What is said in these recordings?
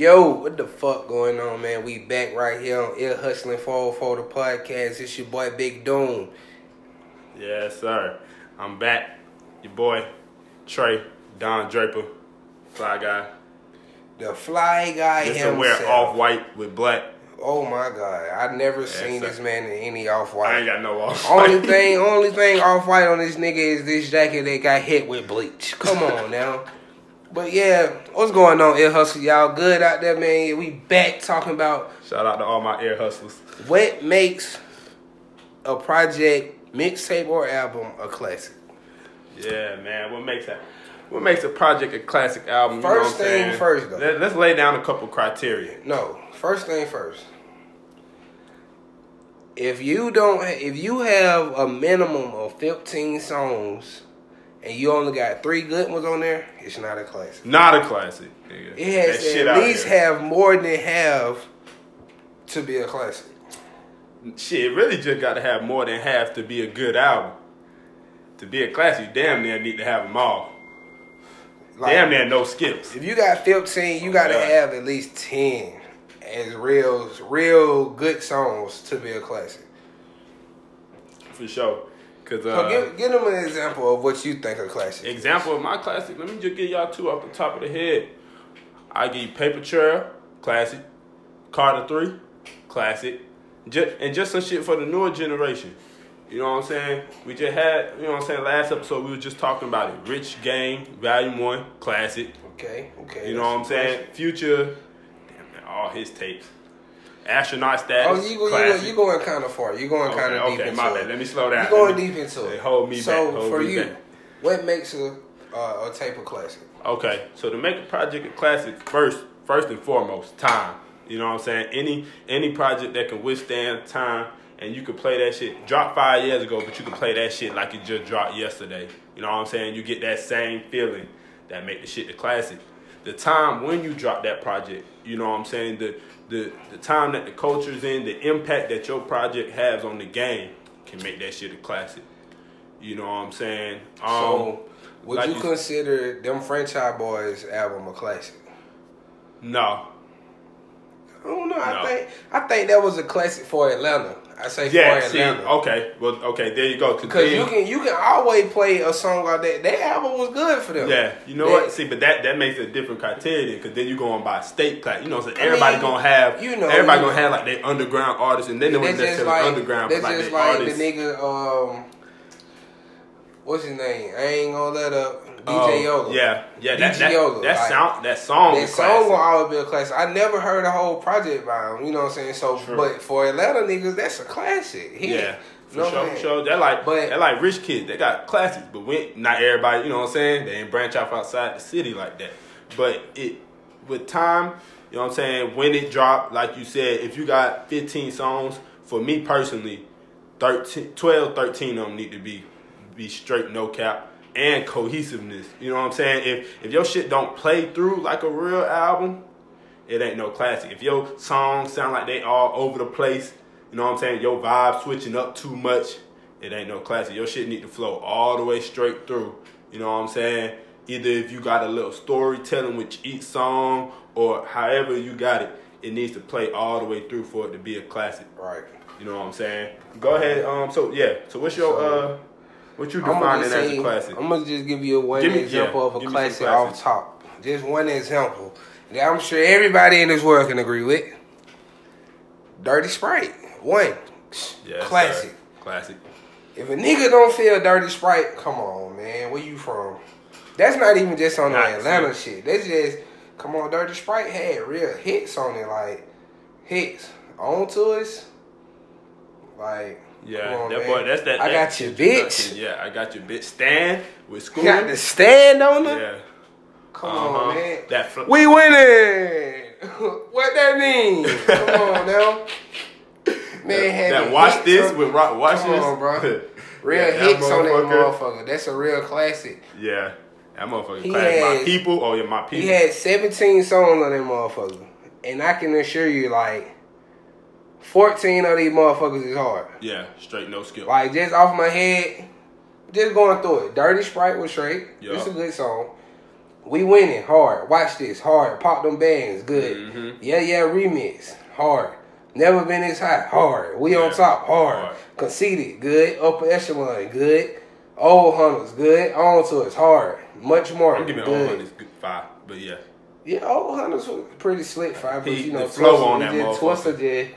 Yo, what the fuck going on, man? We back right here on Ear Hustling 404 the podcast. It's your boy Big Doom. Yes, sir. I'm back. Your boy, Trey, Don Draper, fly guy. The fly guy Just himself. wear off white with black. Oh my god, I've never seen this man in any off white. I ain't got no off white. Only thing, only thing off white on this nigga is this jacket that got hit with bleach. Come on now. But yeah, what's going on, Air Hustle? Y'all good out there, man? We back talking about Shout out to all my air hustlers. what makes a project, mixtape, or album a classic. Yeah, man. What makes that? What makes a project a classic album? you know First thing saying? first, though. Let, let's lay down a couple criteria. No, first thing first. If you don't, if you have a minimum of fifteen songs, and you only got three good ones on there, it's not a classic. Not a classic. Nigga. It has That to at least have more than half to be a classic. Shit, it really just got to have more than half to be a good album. To be a classic, you damn near need to have them all. Like, damn near no skips. If you got fifteen, you oh, got to have at least ten as real, real good songs to be a classic. For sure. Cause So uh, give, give them an example of what you think a classic. example of my classic. Let me just give y'all two off the top of the head. I give you Paper Trail, classic. Carter Three, classic. Just, and just some shit for the newer generation. You know what I'm saying? We just had, you know what I'm saying, last episode we were just talking about it. Rich Gang, Volume 1, classic. Okay, okay. You know what I'm saying? Future, damn man, all his tapes. Astronaut status, Oh, you, go, you, go, you going kind of far. You're going kind of okay, deep okay, into it. bad. Let me slow down. You going me- deep into it. hold me so back, hold for you, back. what makes a uh, a tape a classic? Okay, so to make a project a classic, first, first and foremost, time. You know what I'm saying? Any any project that can withstand time, and you can play that shit. Dropped five years ago, but you can play that shit like it just dropped yesterday. You know what I'm saying? You get that same feeling that make the shit the classic. The time when you drop that project, you know what I'm saying? The the the time that the culture's in, the impact that your project has on the game can make that shit a classic. You know what I'm saying? Um, so, would like you you- consider them Franchize Boyz album a classic? no. I don't know. I think I think that was a classic for Atlanta. I say Yeah, for see, Atlanta. okay, well, okay, there you go. Because you can you can always play a song like that. That album was good for them. yeah, you know That- what? See, but that that makes it a different criteria because then you're going by state class. You know, so I everybody mean, gonna have, you know, everybody you gonna know. have like their underground artists, and then they wasn't necessarily like underground, that's but like like artists. the nigga. Um, what's his name? I ain't gonna let up. DJ Oh, Yola. Yeah, yeah, that DJ that, Yola, that like- sound, that song, That song will always be a classic. I never heard a whole project by him. You know what I'm saying? So, True. but for Atlanta niggas, that's a classic. Yeah, for sure, for sure. They're like, But- they're like rich kids. They got classics, but we not everybody. You know what I'm saying? They ain't branch off outside the city like that. But it with time, you know what I'm saying? When it dropped, like you said, if you got 15 songs, for me personally, 13, 12, 13 of them need to be be straight no cap and cohesiveness. You know what I'm saying? If if your shit don't play through like a real album, it ain't no classic. If your songs sound like they all over the place, you know what I'm saying? Your vibe switching up too much, it ain't no classic. Your shit need to flow all the way straight through. You know what I'm saying? Either if you got a little storytelling with each song or however you got it, it needs to play all the way through for it to be a classic. Right. You know what I'm saying? Go ahead. Um. So yeah. So what's your uh? What you I'm gonna, defining as say, a classic? I'm gonna just give you one Give me- example yeah, of a give me some classic off top. Just one example that I'm sure everybody in this world can agree with. Dirty Sprite. One. Yes, classic. Classic. If a nigga don't feel Dirty Sprite, come on, man. Where you from? That's not even just on the Not Atlanta shit. That's just, come on, Dirty Sprite had real hits on it. Like, hits. On to us. Like, Yeah, on, that man. boy. That's that. I that got your bitch. Yeah, I got your bitch. Stand with school. Got the stand on her? Yeah. Come Uh-huh. on, man. That fl- We winning. what that mean? Come on now. Man, had that watch this with rock. Watch Come this. on, bro. Real Yeah, that hits on that motherfucker. motherfucker. That's a real classic. Yeah, that motherfucker. He classic. my people. Oh yeah, my people. He had 17 songs on that motherfucker. And I can assure you, like, 14 of these motherfuckers is hard. yeah, straight no skill. Like, just off my head, just going through it. Dirty Sprite was straight. Yeah. It's a good song. We winning hard. Watch this hard. Pop them bands good. Mhm. Yeah yeah remix hard. Never been this high hard. We on top hard. Hard. Conceited good. Upper echelon good. Old hunters good. On to us hard. Much more I'm giving good. this good five, but yeah. Yeah, old hunters was pretty slick five, but you know the flow Twister, on that just, motherfucker. Twister just.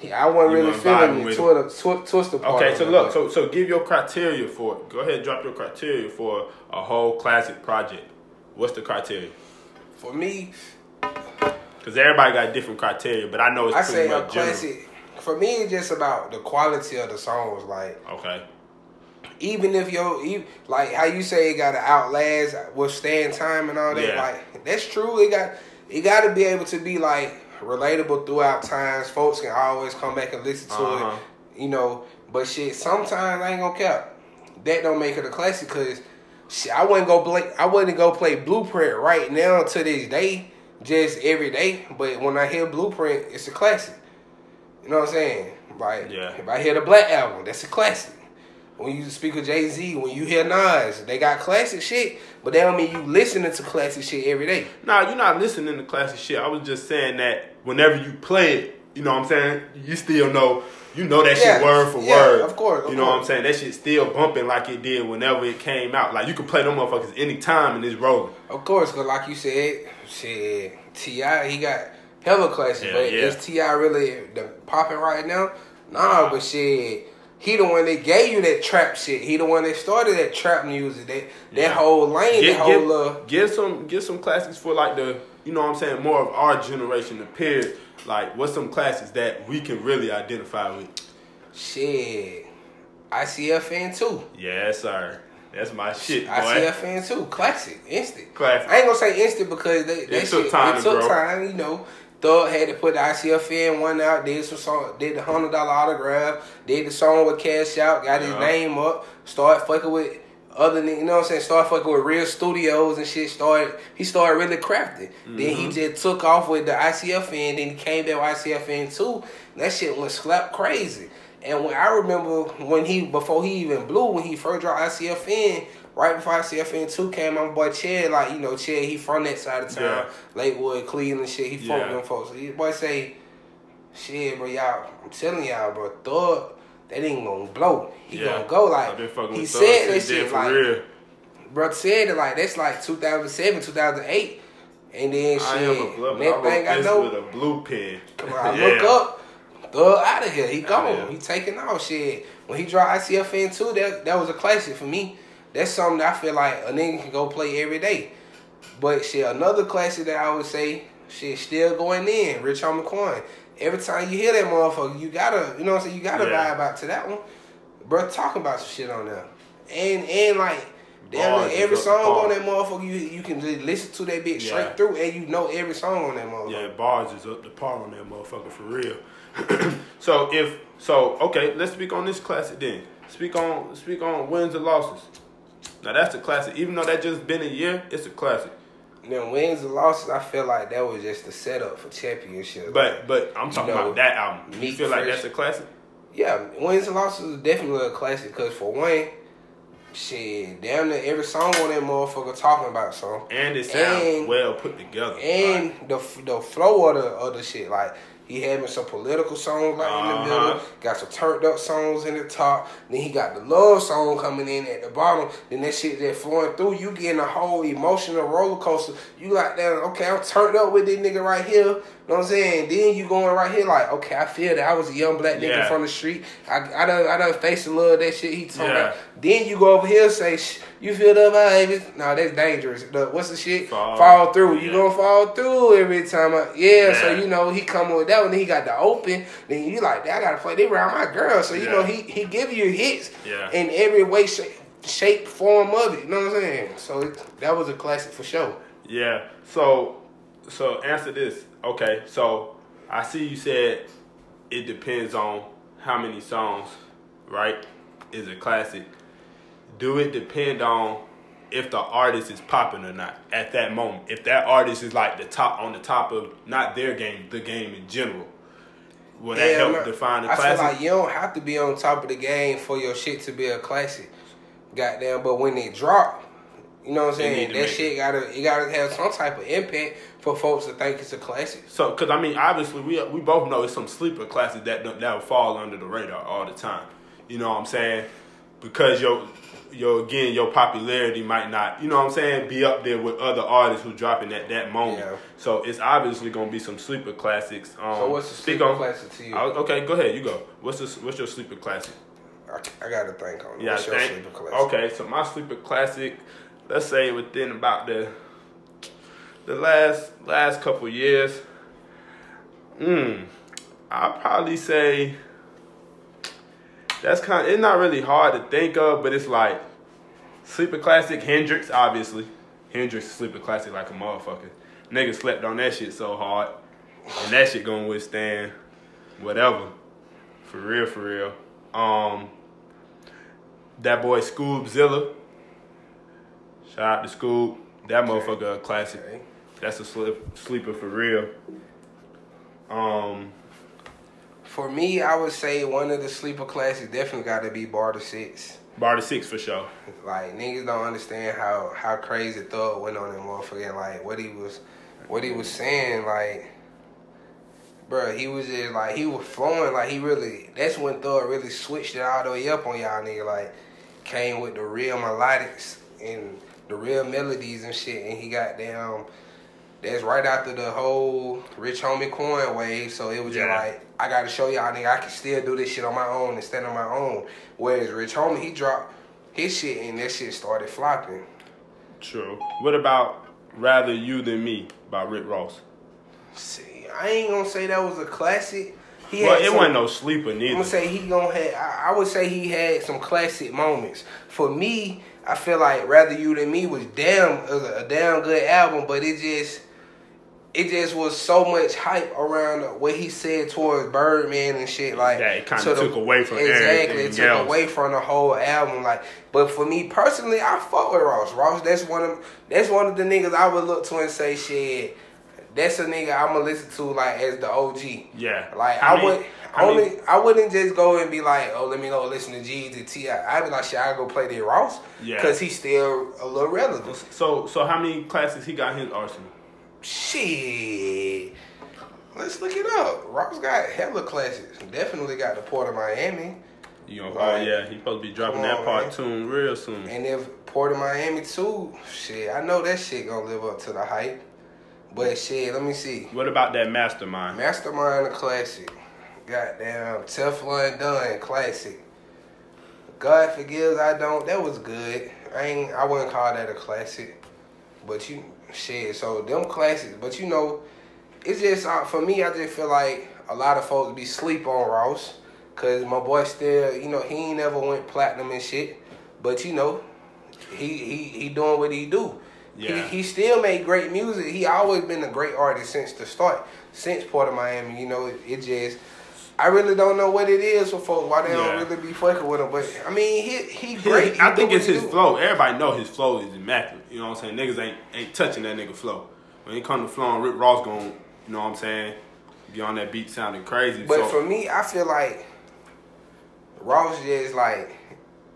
He- I wasn't You really feeling with Twitter, twi- Twister part. Okay, so look, so so give your criteria for it. Go ahead, and drop your criteria for a whole classic project. What's the criteria? for me, Because everybody got different criteria, but I know it's I pretty say a much general. classic. For me, it's just about the quality of the songs. Like Okay. even if yo, even, like how you say it got to outlast, withstand time and all that. Yeah. Like that's true. It got it got to be able to be like relatable throughout times. Folks can always come back and listen to Uh-huh. it. You know, but shit, sometimes I ain't gonna cap. That don't make it a classic because shit, I wouldn't go play. I wouldn't go play Blueprint right now to this day, just every day. But when I hear Blueprint, it's a classic. You know what I'm saying? Like, Yeah. if I hear the Black album, that's a classic. When you speak of Jay Z, when you hear Nas, they got classic shit, but that don't mean you listening to classic shit every day. Nah, you're not listening to classic shit. I was just saying that whenever you play it, you know what I'm saying? You still know, you know that Yeah. shit word for Yeah, word. of course, of you know what I'm saying? That shit still bumping like it did whenever it came out. Like you can play them motherfuckers anytime and it's rolling. Of course, cause like you said, shit, T.I. he got hella classic, Yeah, but is T.I. really the popping right now? Nah, but shit, he the one that gave you that trap shit. He the one that started that trap music. That that whole lane, Get, that get, whole uh, get some get some classics for like the you know what I'm saying, more of our generation, the peers. Like what's some classics that we can really identify with? shit. ICFN two. Yes, sir. That's my shit, boy. ICFN two. Classic, instant. Classic. I ain't gonna say instant because they, that took shit time it to took grow. time. You know, Thug had to put the ICFN one out. Did some song. Did the hundred dollar autograph. Did the song with Cash Out. Got his Yeah. name up. Started fucking with other niggas. You know what I'm saying? Started fucking with real studios and shit. Started. He started really crafting. Then Mm-hmm. he just took off with the ICFN. Then he came back with ICFN two. That shit went slap crazy. And when I remember when he before he even blew when he first dropped ICFN, right before ICFN two came, my boy Chad, like you know Chad, he from that side of town, Yeah. Lakewood, Cleveland, shit. He from Yeah. them folks. So his boy say, shit, bro, y'all, I'm telling y'all, bro, Thug, that ain't gonna blow. He Yeah. gonna go like he said that shit for like real. bro said it like that's like 2007, 2008, and then shit. I am a blood, but I next thing I know, with a blue pen. Come on, I Yeah. look up. Thug out of here. He gone. He taking off shit. When he dropped ICFN two, that that was a classic for me. That's something that I feel like a nigga can go play every day. But shit, another classic that I would say, shit, still going in. Rich Homie Quan. Every time you hear that motherfucker, you gotta, you know what I'm saying, you gotta Yeah. vibe out to that one. Bro, talking about some shit on there. And and like damn Bars every song bar. on that motherfucker, you you can just listen to that bitch straight through and you know every song on that motherfucker. Yeah, bars is up the par on that motherfucker for real. so if so, okay, let's speak on this classic then. Speak on speak on wins and losses. Now that's a classic. Even though that just been a year, it's a classic. Then wins and losses, I feel like that was just the setup for championship. But but I'm talking know, about that album. You feel like that's a classic? yeah, wins and losses is definitely a classic because for one, shit, damn near every song on that motherfucker talking about song, And it sounds And- well put together. and Like, the the flow of the of the shit like. He having some political songs like in the Uh-huh. middle, got some turned up songs in the top. Then he got the love song coming in at the bottom. Then that shit that flowing through, you getting a whole emotional roller coaster. You like that? Okay, I'm turned up with this nigga right here. You know what I'm saying? Then you going right here like, okay, I feel that I was a young black nigga Yeah. from the street. I I done I done faced a little of that shit he talking Yeah. about. Then you go over here and say, you feel the vibe? No, that's dangerous. The, what's the shit? Fall. Fall, through. You gonna fall through every time. I, yeah, so you know he come with that one. Then he got the open. Then you like, I gotta play. They around my girl. So you Yeah. know he he give you hits Yeah. in every way, shape, shape, form of it. You know what I'm saying? So it, that was a classic for sure. Yeah. So, so answer this. Okay. So I see you said it depends on how many songs, right? Is a classic. Do it depend on if the artist is popping or not at that moment? If that artist is like the top on the top of not their game, the game in general, will that help man. define the I classic? feel like you don't have to be on top of the game for your shit to be a classic. Goddamn, but when they drop, You know what I'm saying? That shit gotta it gotta have some type of impact for folks to think it's a classic. So, because I mean, obviously, we we both know it's some sleeper classes that that will fall under the radar all the time. You know what I'm saying? Because your your again your popularity might not, you know what I'm saying, be up there with other artists who dropping at that moment. Yeah. So it's obviously gonna be some sleeper classics. Um, So what's the sleeper on- classic to you? I- okay, go ahead. You go. What's the, what's your sleeper classic? I, I gotta think on. Yeah, What's your thank- sleeper classic? Okay, so my sleeper classic, let's say within about the the last last couple years, mm, I'll probably say that's kind. of, it's not really hard to think of, but it's like sleeper classic Hendrix, obviously. Hendrix is sleeper classic like a motherfucker. Nigga slept on that shit so hard, and that shit gonna withstand whatever. For real, for real. Um, that boy Scoobzilla. Shout out to Scoob. That motherfucker a classic. That's a slip, sleeper for real. Um, For me, I would say one of the sleeper classics definitely gotta be Barter Six. Barter Six for sure. Like niggas don't understand how how crazy Thug went on that motherfucker and like what he was what he was saying like Bro, he was just like he was flowing like he really that's when Thug really switched it all the way up on y'all nigga like came with the real melodics and the real melodies and shit and he got down that's right after the whole Rich Homie Quan wave, so it was just like I gotta show y'all nigga I can still do this shit on my own and stand on my own. Whereas Rich Homie he dropped his shit and that shit started flopping. True. What about Rather You Than Me by Rick Ross? See, I ain't gonna say that was a classic. He well, it some- wasn't no sleeper I'm gonna say he gonna have. I, I would say he had some classic moments. For me, I feel like Rather You Than Me was damn a, a damn good album, but it just it just was so much hype around what he said towards Birdman and shit. Like Yeah, it kinda to the- took away from exactly. It took else. away from the whole album. Like, but for me personally, I fuck with Ross. Ross, that's one of that's one of the niggas I would look to and say shit. That's a nigga I'ma listen to like as the OG. Yeah. Like I I, mean- would I mean- only I wouldn't just go and be like, oh, let me go listen to G's and Ti. I'd be like, shit, I go play the Ross, Yeah. because he's still a little relevant. So, so how many classes he got in his arsenal? Shit, let's look it up. Ross got hella classics. Definitely got the Port of Miami, You know, Right. oh yeah, he supposed to be dropping that on, part man. tune real soon. and if Port of Miami too, shit, I know that shit gonna live up to the hype. But shit, let me see. What about that Mastermind? Mastermind a classic. Goddamn Teflon Don classic. God forgives I don't. That was good. I ain't I wouldn't call that a classic. But you shit, so them classics, but you know, it's just uh, for me I just feel like a lot of folks be sleep on Ross. Cause my boy still, you know, he ain't never went platinum and shit. But you know, he he he doing what he do. Yeah. He, he still made great music. He always been a great artist since the start, since Port of Miami. You know, it, it just. I really don't know what it is for folks why they Yeah. don't really be fucking with him. But I mean, he he great. He I think it's his do. flow. Everybody know his flow is immaculate. You know what I'm saying? Niggas ain't ain't touching that nigga flow. When it come to flowing, Rick Ross gon' you know what I'm saying, get on that beat sounding crazy. But so, for me, I feel like Ross just like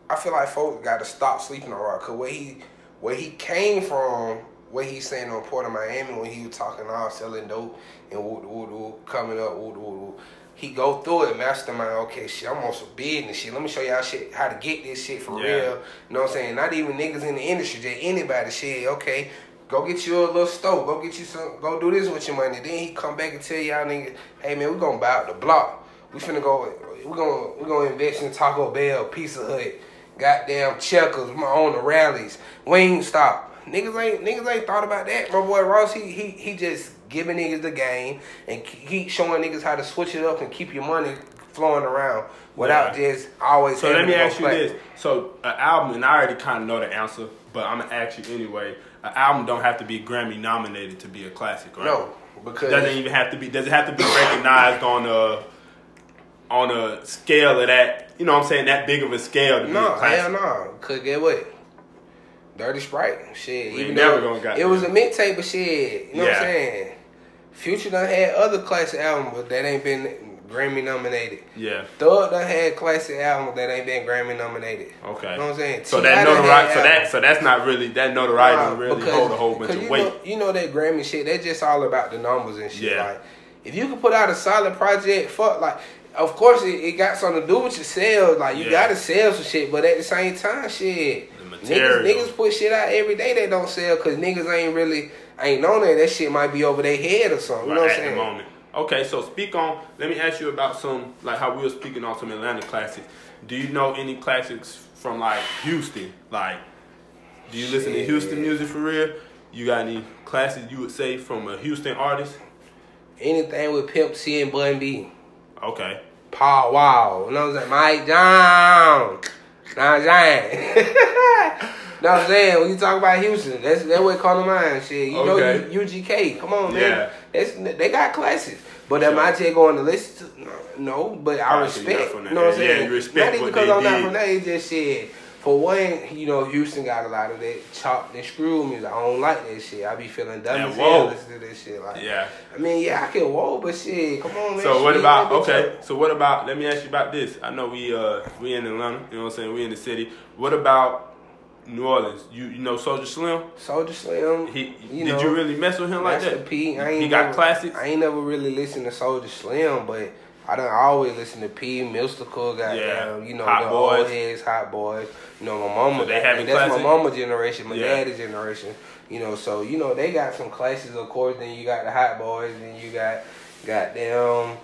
I feel like folks got to stop sleeping on Ross because where he where he came from, what he's saying on Port of Miami when he was talking oh, all selling dope and woo woo woo coming up woo woo woo. He go through it, mastermind. Okay, shit, I'm on some business shit. Let me show y'all shit how to get this shit for Yeah. real. You know what I'm saying? Not even niggas in the industry, just anybody. Shit, okay. Go get you a little stove. Go get you some. Go do this with your money. Then he come back and tell y'all niggas, hey man, we gonna buy out the block. We finna go. We gonna we gonna invest in Taco Bell, Pizza Hut, goddamn Checkers. We own the rallies. Wingstop. Niggas ain't niggas ain't thought about that. My boy Ross, he he he just giving niggas the game and keep showing niggas how to switch it up and keep your money flowing around without Yeah. just always. So let me ask you play. this: so an album, and I already kind of know the answer, but I'm gonna ask you anyway. An album don't have to be Grammy nominated to be a classic, right? No, because doesn't even have to be. Does it have to be recognized on a on a scale of that? You know what I'm saying? That big of a scale to be No, a classic. hell no. could get what? Dirty Sprite. Shit. We even never gonna got It It was a mixtape, but shit. You know what I'm saying? Future done had other classic albums, but that ain't been Grammy nominated. Yeah. Thug done had classic albums that ain't been Grammy nominated. Okay. You know what I'm saying? So T.I. that notoriety, so that so that's not really that notoriety Nah, don't really because- hold a whole bunch of you weight. Know, you know that Grammy shit, they just all about the numbers and shit. Yeah. Like, if you can put out a solid project, fuck, like, of course it, it got something to do with your sales. Like, you Yeah. gotta sell some shit, but at the same time, shit, The niggas, material. niggas put shit out every day that don't sell because niggas ain't really, ain't on that That shit might be over their head or something. You know Right, what I'm saying? moment. Okay, so speak on. Let me ask you about some like how we were speaking on some Atlanta classics. Do you know any classics from like Houston? Like, do you listen to Houston music for real? You got any classics you would say from a Houston artist? Anything with Pimp C and Bun B. Okay. Paul Wall. You know what I'm saying? Mike. Know what I'm saying? Know what I'm saying? When you talk about Houston, that's that what come to mind. Shit, you Okay. know UGK. Come on, man. Yeah. They got classics. But am I just going to listen to? No, but I Alright, so you're respect. You know what I'm that- yeah, saying? you respect not even because I'm not did. from there. It's just shit. For one, you know, Houston got a lot of that chopped and screwed music. I don't like that shit. I be feeling dumb And as hell listening to this shit. Like, Yeah. I mean, yeah, I can whoa, but shit, come on, man. So what shit, about okay? So what about? Let me ask you about this. I know we uh we in Atlanta. You know what I'm saying? We in the city. What about New Orleans? You you know Soulja Slim? Soulja Slim. He you did know, you really mess with him like that? P. I ain't He got never, classics? I ain't never really listened to Soulja Slim, but I don't always listen to P, Mystikal, goddamn, Yeah. you know, Hot the Boys. old heads, hot boys. You know, my mama. So they got- having that's classic? my mama generation, my Yeah. daddy generation. You know, so you know they got some classes, of course. Then you got the hot boys, then you got goddamn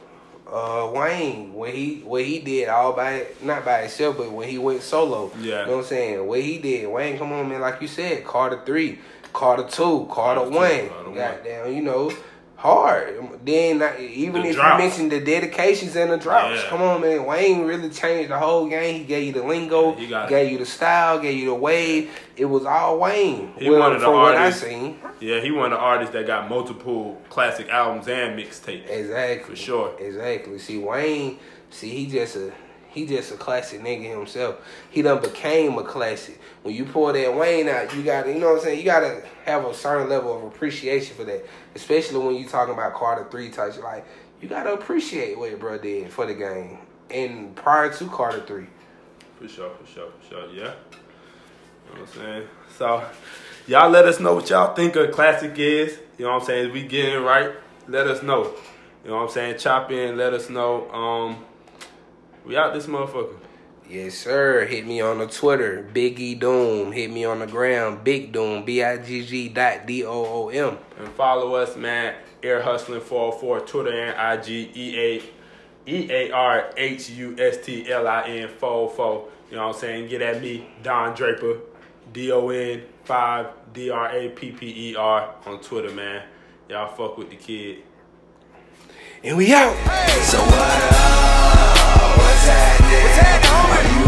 uh, Wayne when he what he did all by not by himself, but when he went solo. Yeah. You know what I'm saying? What he did, Wayne, come on, man. Like you said, Carter three, Carter two, Carter, Carter two, one. Carter one. Goddamn, you know, hard. Then not, even The if you mention the dedications and the drops, Yeah. come on, man. Wayne really changed the whole game. He gave you the lingo, he got it. gave you the style, gave you the wave. It was all Wayne. He well, one of the from what I artists- seen, Yeah, he one of the artists that got multiple classic albums and mixtapes. exactly For sure. Exactly. See, Wayne, see, he just a he just a classic nigga himself. He done became a classic. When you pull that Wayne out, you gotta, you know what I'm saying? You gotta have a certain level of appreciation for that. Especially when you talking about Carter three types. Like, you gotta appreciate what your bro did for the game. And prior to Carter three. For sure, for sure, for sure. Yeah. You know what I'm saying? So, y'all let us know what y'all think a classic is. You know what I'm saying? If we get it right, let us know. You know what I'm saying? Chop in, let us know. Um, we out this motherfucker. Yes, sir. Hit me on the Twitter, Biggie Doom. Hit me on the ground, Big Doom, B I G G dot D O O M. And follow us, man. Ear Hustling 404, Twitter and IG, E A E A R H U S T L I N 404. You know what I'm saying? Get at me, Don Draper, D O N 5 D R A P P E R on Twitter, man. Y'all fuck with the kid. And we out. So what up? What's happening? What's happening, homie?